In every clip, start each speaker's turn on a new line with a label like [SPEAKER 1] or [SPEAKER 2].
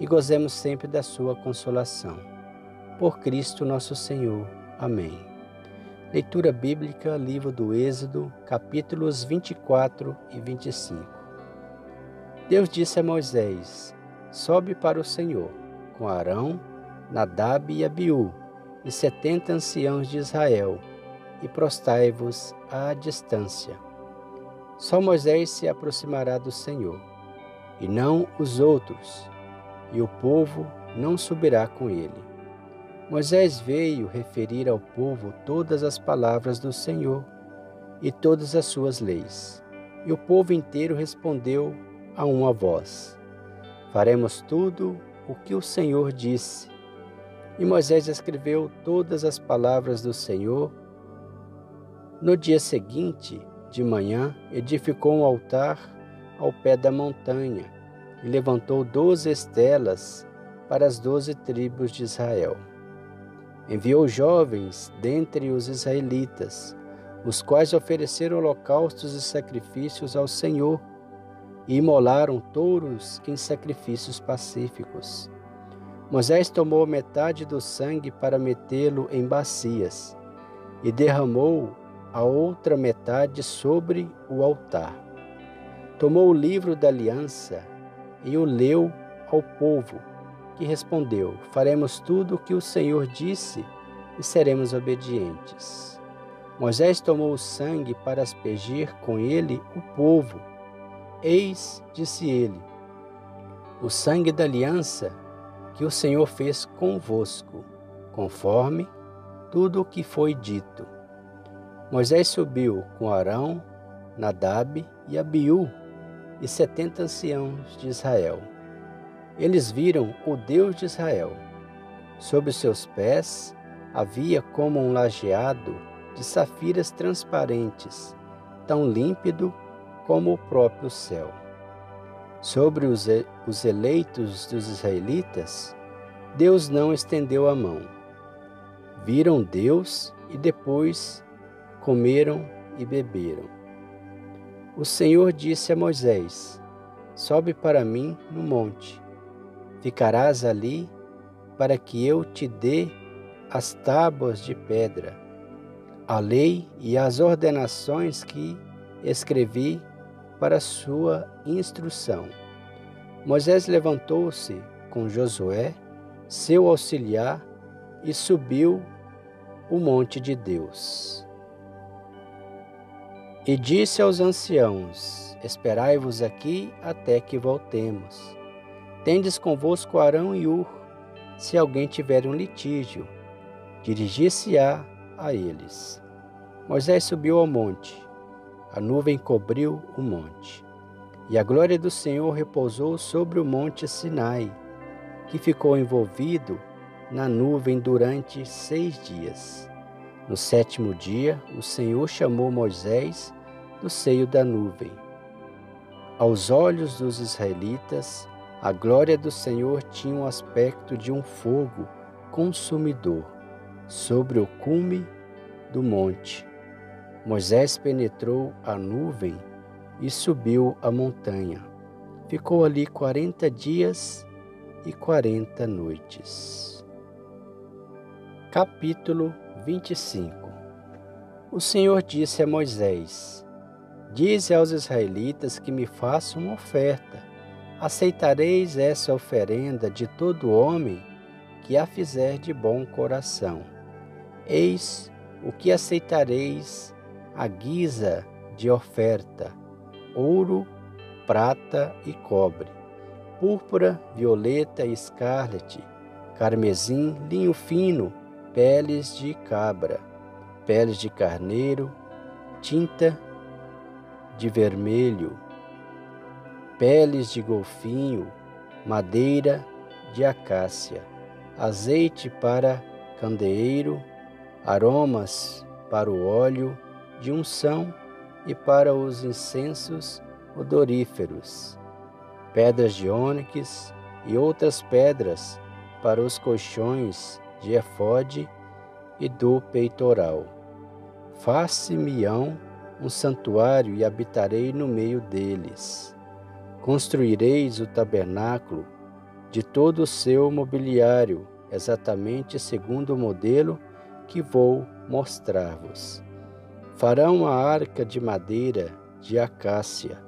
[SPEAKER 1] e gozemos sempre da sua consolação. Por Cristo nosso Senhor. Amém. Leitura bíblica, livro do Êxodo, capítulos 24 e 25. Deus disse a Moisés: Sobe para o Senhor, com Arão, Nadab e Abiú, e setenta anciãos de Israel, e prostai-vos à distância. Só Moisés se aproximará do Senhor, e não os outros, e o povo não subirá com ele. Moisés veio referir ao povo todas as palavras do Senhor e todas as suas leis. E o povo inteiro respondeu a uma voz: Faremos tudo o que o Senhor disse. E Moisés escreveu todas as palavras do Senhor. No dia seguinte, de manhã, edificou um altar ao pé da montanha e levantou doze estelas para as doze tribos de Israel. Enviou jovens dentre os israelitas, os quais ofereceram holocaustos e sacrifícios ao Senhor e imolaram touros em sacrifícios pacíficos. Moisés tomou metade do sangue para metê-lo em bacias e derramou a outra metade sobre o altar. Tomou o livro da aliança e o leu ao povo, que respondeu: Faremos tudo o que o Senhor disse e seremos obedientes. Moisés tomou o sangue para aspergir com ele o povo. Eis, disse ele, o sangue da aliança que o Senhor fez convosco, conforme tudo o que foi dito. Moisés subiu com Arão, Nadab e Abiú e setenta anciãos de Israel. Eles viram o Deus de Israel. Sob os seus pés havia como um lajeado de safiras transparentes, tão límpido como o próprio céu. Sobre os, os eleitos dos israelitas, Deus não estendeu a mão. Viram Deus e depois comeram e beberam. O Senhor disse a Moisés: Sobe para mim no monte. Ficarás ali para que eu te dê as tábuas de pedra, a lei e as ordenações que escrevi para sua instrução. Moisés levantou-se com Josué, seu auxiliar, e subiu o monte de Deus. E disse aos anciãos: Esperai-vos aqui até que voltemos. Tendes convosco Arão e Ur, se alguém tiver um litígio, dirigir-se-á a eles. Moisés subiu ao monte, a nuvem cobriu o monte, e a glória do Senhor repousou sobre o monte Sinai, que ficou envolvido na nuvem durante seis dias. No sétimo dia, o Senhor chamou Moisés do seio da nuvem. Aos olhos dos israelitas, a glória do Senhor tinha o um aspecto de um fogo consumidor sobre o cume do monte. Moisés penetrou a nuvem e subiu a montanha. Ficou ali quarenta dias e quarenta noites. Capítulo 25 O Senhor disse a Moisés: Dize aos israelitas que me façam uma oferta. Aceitareis essa oferenda de todo homem que a fizer de bom coração. Eis o que aceitareis à guisa de oferta: ouro, prata e cobre, púrpura, violeta e escarlate, carmesim, linho fino, peles de cabra, peles de carneiro, tinta de vermelho, peles de golfinho, madeira de acácia, azeite para candeeiro, aromas para o óleo de unção e para os incensos odoríferos, pedras de ônix e outras pedras para os colchões de efode e do peitoral. Faça-me-ão um santuário e habitarei no meio deles. Construireis o tabernáculo de todo o seu mobiliário, exatamente segundo o modelo que vou mostrar-vos. Farão a arca de madeira de acácia.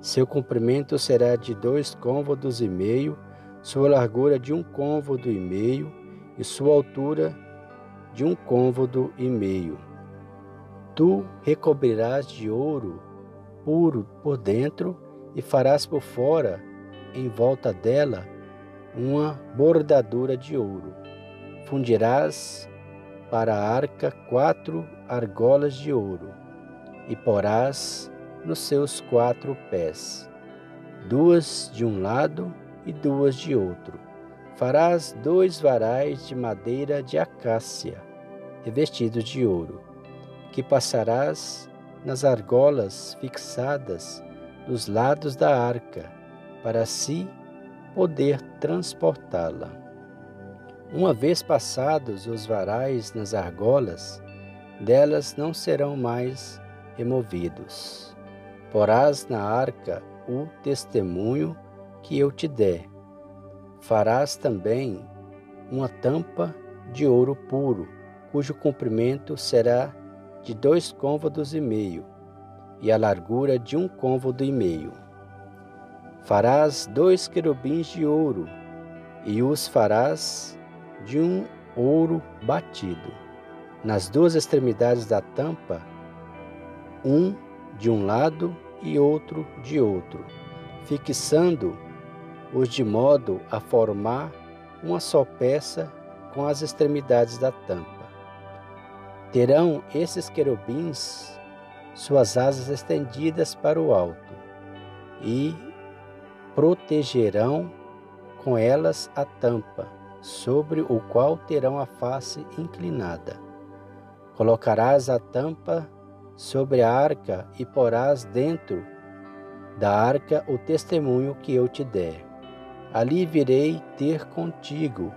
[SPEAKER 1] Seu comprimento será de dois côvados e meio, sua largura de um côvado e meio e sua altura de um côvado e meio. Tu recobrirás de ouro puro por dentro e farás por fora, em volta dela, uma bordadura de ouro. Fundirás para a arca quatro argolas de ouro, e porás nos seus quatro pés, duas de um lado e duas de outro. Farás dois varais de madeira de acácia, revestidos de ouro, que passarás nas argolas fixadas dos lados da arca, para assim poder transportá-la. Uma vez passados os varais nas argolas, delas não serão mais removidos. Porás na arca o testemunho que eu te der. Farás também uma tampa de ouro puro, cujo comprimento será de dois côvados e meio, e a largura de um côvado e meio. Farás dois querubins de ouro, e os farás de um ouro batido. Nas duas extremidades da tampa, um de um lado e outro de outro, fixando-os de modo a formar uma só peça com as extremidades da tampa. Terão esses querubins suas asas estendidas para o alto e protegerão com elas a tampa sobre o qual terão a face inclinada. Colocarás a tampa sobre a arca e porás dentro da arca o testemunho que eu te der. Ali virei ter contigo,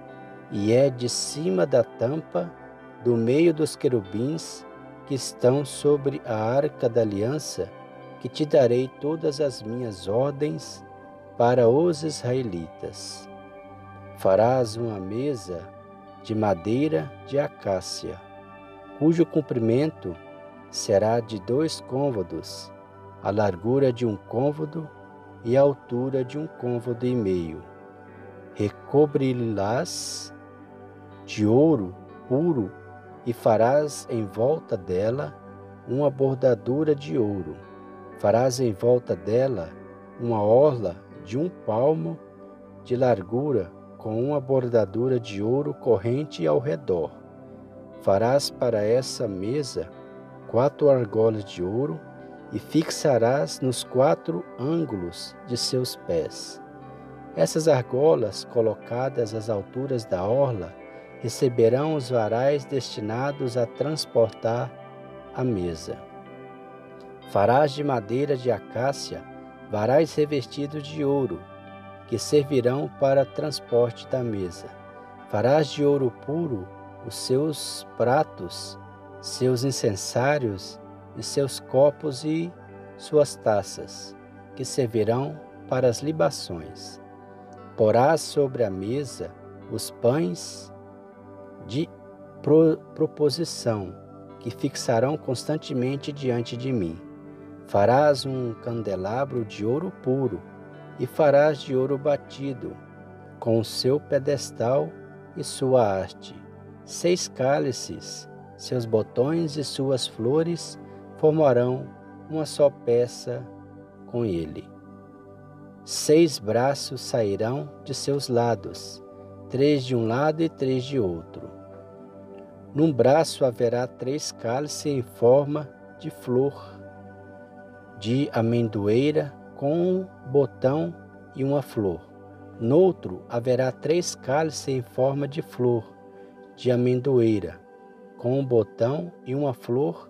[SPEAKER 1] e é de cima da tampa, do meio dos querubins que estão sobre a arca da aliança, que te darei todas as minhas ordens para os israelitas. Farás uma mesa de madeira de acácia, cujo comprimento será de dois côvados, a largura de um côvado e a altura de um côvado e meio. Recobri-las de ouro puro e farás em volta dela uma bordadura de ouro. Farás em volta dela uma orla de um palmo de largura com uma bordadura de ouro corrente ao redor. Farás para essa mesa quatro argolas de ouro e fixarás nos quatro ângulos de seus pés. Essas argolas, colocadas às alturas da orla, receberão os varais destinados a transportar a mesa. Farás de madeira de acácia varais revestidos de ouro, que servirão para transporte da mesa. Farás de ouro puro os seus pratos, seus incensários e seus copos e suas taças, que servirão para as libações. Porás sobre a mesa os pães de pro proposição, que fixarão constantemente diante de mim. Farás um candelabro de ouro puro, e farás de ouro batido, com o seu pedestal e sua haste. Seis cálices, seus botões e suas flores formarão uma só peça com ele. Seis braços sairão de seus lados, três de um lado e três de outro. Num braço haverá três cálices em forma de flor de amendoeira com um botão e uma flor. Noutro haverá três cálices em forma de flor, de amendoeira, com um botão e uma flor,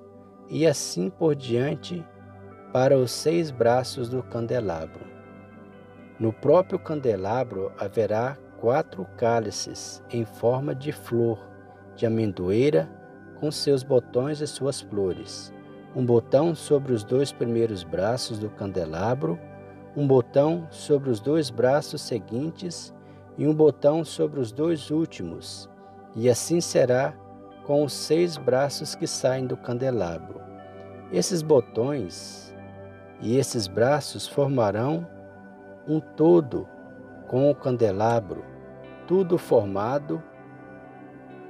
[SPEAKER 1] e assim por diante para os seis braços do candelabro. No próprio candelabro haverá quatro cálices em forma de flor, de amendoeira, com seus botões e suas flores. Um botão sobre os dois primeiros braços do candelabro, um botão sobre os dois braços seguintes e um botão sobre os dois últimos, e assim será com os seis braços que saem do candelabro. Esses botões e esses braços formarão um todo com o candelabro, tudo formado,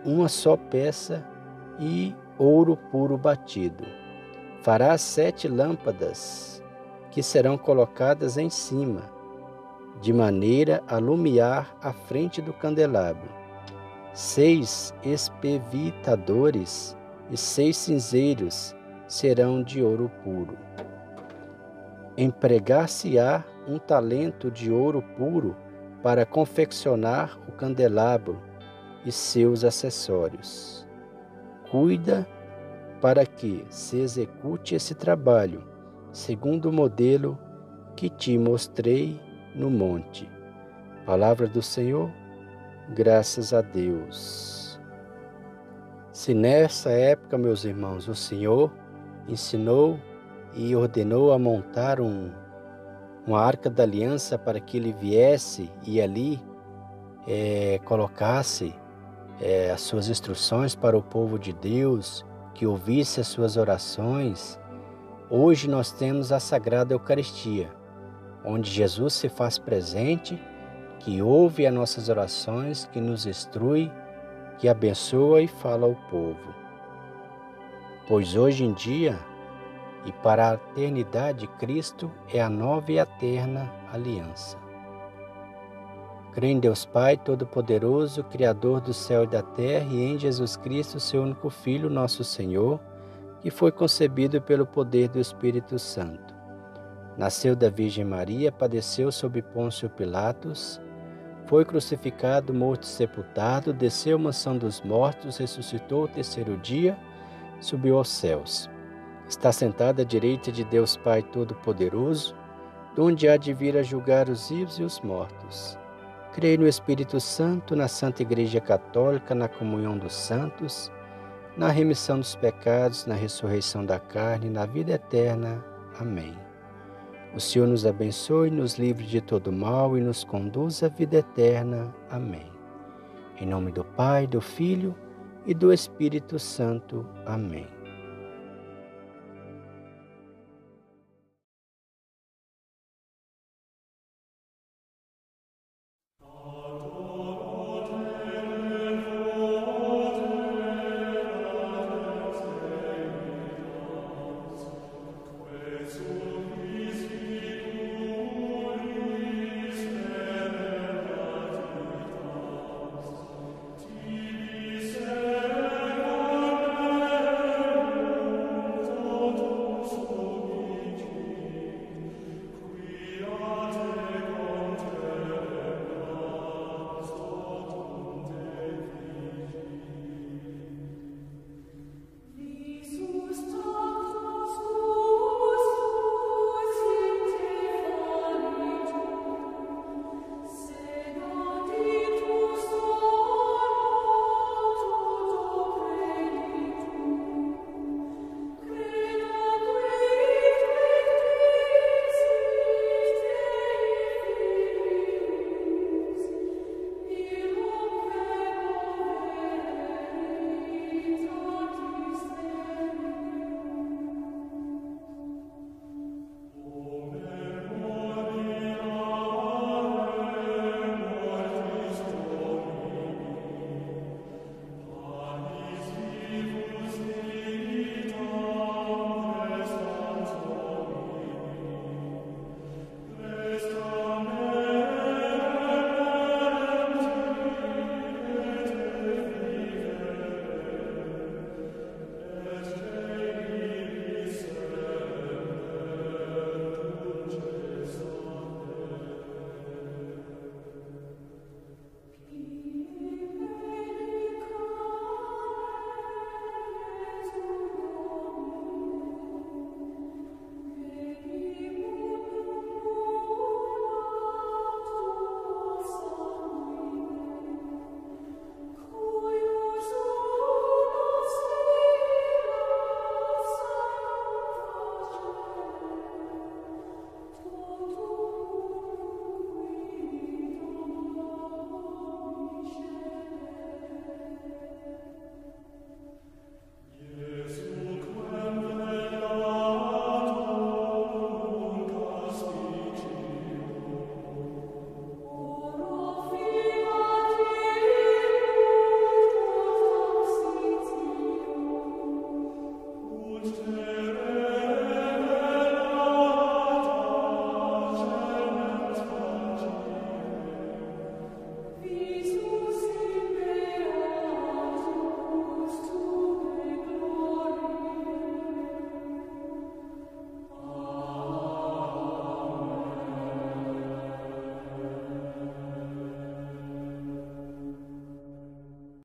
[SPEAKER 1] uma só peça e ouro puro batido. Fará sete lâmpadas que serão colocadas em cima, de maneira a lumiar a frente do candelabro. Seis espevitadores e seis cinzeiros serão de ouro puro. Empregar-se-á um talento de ouro puro para confeccionar o candelabro e seus acessórios. Cuida para que se execute esse trabalho segundo o modelo que te mostrei no monte. Palavra do Senhor, graças a Deus. Se nessa época, meus irmãos, o Senhor ensinou e ordenou a montar um, uma arca da aliança para que ele viesse e ali é, colocasse é, as suas instruções para o povo de Deus, que ouvisse as suas orações, Hoje nós temos a Sagrada Eucaristia, onde Jesus se faz presente, que ouve as nossas orações, que nos instrui, que abençoa e fala ao povo. Pois hoje em dia e para a eternidade, Cristo é a nova e eterna aliança. Creio em Deus Pai Todo-Poderoso, Criador do céu e da terra, e em Jesus Cristo, seu único Filho, nosso Senhor que foi concebido pelo poder do Espírito Santo. Nasceu da Virgem Maria, padeceu sob Pôncio Pilatos, foi crucificado, morto e sepultado, desceu à mansão dos mortos, ressuscitou o terceiro dia, subiu aos céus. Está sentado à direita de Deus Pai Todo-Poderoso, donde há de vir a julgar os vivos e os mortos. Creio no Espírito Santo, na Santa Igreja Católica, na comunhão dos santos, na remissão dos pecados, na ressurreição da carne, na vida eterna. Amém. O Senhor nos abençoe, nos livre de todo mal e nos conduz à vida eterna. Amém. Em nome do Pai, do Filho e do Espírito Santo. Amém.